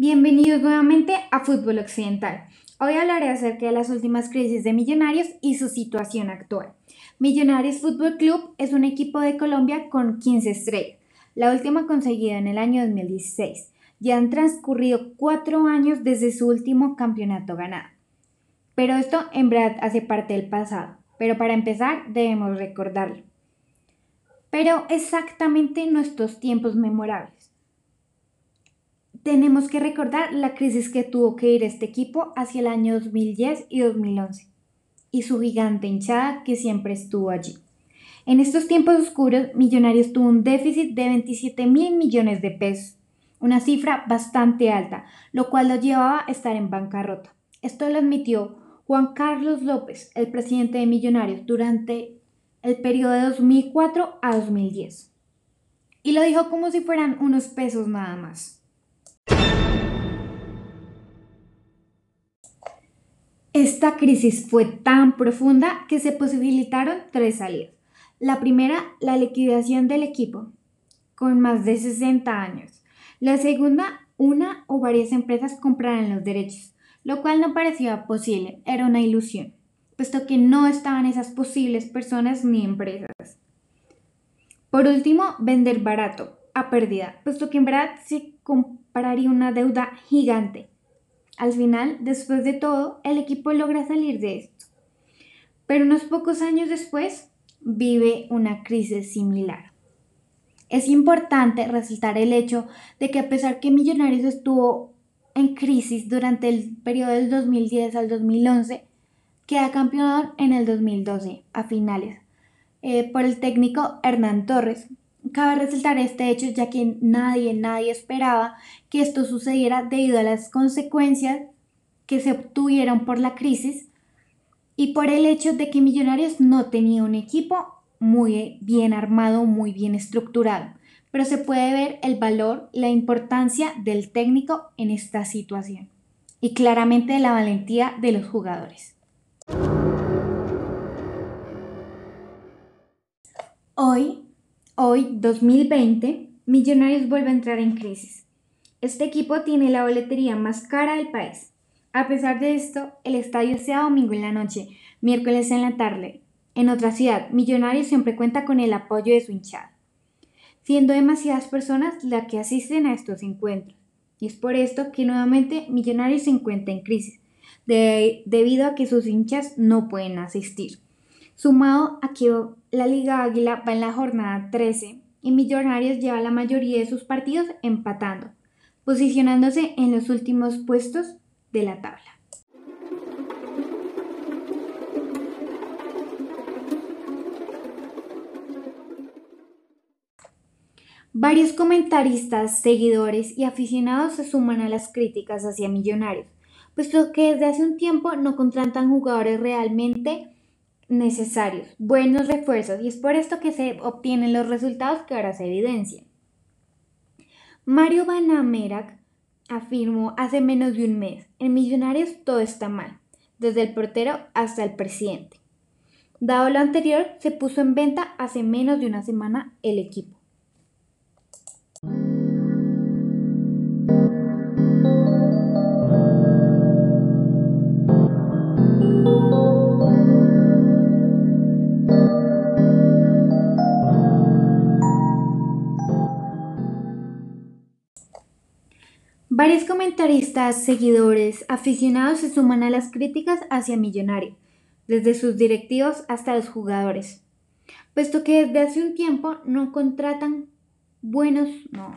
Bienvenidos nuevamente a Fútbol Occidental. Hoy hablaré acerca de las últimas crisis de Millonarios y su situación actual. Millonarios Fútbol Club es un equipo de Colombia con 15 estrellas, la última conseguida en el año 2016. Ya han transcurrido cuatro años desde su último campeonato ganado. Pero esto en verdad hace parte del pasado. Pero para empezar debemos recordarlo. Pero exactamente nuestros tiempos memorables tenemos que recordar la crisis que tuvo que ir este equipo hacia el año 2010 y 2011 y su gigante hinchada que siempre estuvo allí. En estos tiempos oscuros, Millonarios tuvo un déficit de 27 mil millones de pesos, una cifra bastante alta, lo cual lo llevaba a estar en bancarrota. Esto lo admitió Juan Carlos López, el presidente de Millonarios, durante el periodo de 2004 a 2010. Y lo dijo como si fueran unos pesos nada más. Esta crisis fue tan profunda que se posibilitaron tres salidas. La primera, la liquidación del equipo, con más de 60 años. La segunda, una o varias empresas compraran los derechos, lo cual no parecía posible, era una ilusión, puesto que no estaban esas posibles personas ni empresas. Por último, vender barato, a pérdida, puesto que en verdad se compraría una deuda gigante al final, después de todo, el equipo logra salir de esto. Pero unos pocos años después, vive una crisis similar. Es importante resaltar el hecho de que a pesar que Millonarios estuvo en crisis durante el periodo del 2010 al 2011, queda campeón en el 2012, a finales, eh, por el técnico Hernán Torres, Cabe resaltar este hecho ya que nadie, nadie esperaba que esto sucediera debido a las consecuencias que se obtuvieron por la crisis y por el hecho de que Millonarios no tenía un equipo muy bien armado, muy bien estructurado. Pero se puede ver el valor, la importancia del técnico en esta situación y claramente la valentía de los jugadores. Hoy, 2020, Millonarios vuelve a entrar en crisis. Este equipo tiene la boletería más cara del país. A pesar de esto, el estadio sea domingo en la noche, miércoles en la tarde. En otra ciudad, Millonarios siempre cuenta con el apoyo de su hinchada, siendo demasiadas personas las que asisten a estos encuentros. Y es por esto que nuevamente Millonarios se encuentra en crisis, debido a que sus hinchas no pueden asistir. Sumado a que la Liga Águila va en la jornada 13 y Millonarios lleva la mayoría de sus partidos empatando, posicionándose en los últimos puestos de la tabla. Varios comentaristas, seguidores y aficionados se suman a las críticas hacia Millonarios, puesto que desde hace un tiempo no contratan jugadores realmente necesarios, buenos refuerzos, y es por esto que se obtienen los resultados que ahora se evidencian. Mario Banamerac afirmó hace menos de un mes, en Millonarios todo está mal, desde el portero hasta el presidente. Dado lo anterior, se puso en venta hace menos de una semana el equipo. Varios comentaristas, seguidores, aficionados se suman a las críticas hacia Millonario, desde sus directivos hasta los jugadores, puesto que desde hace un tiempo no contratan buenos... No.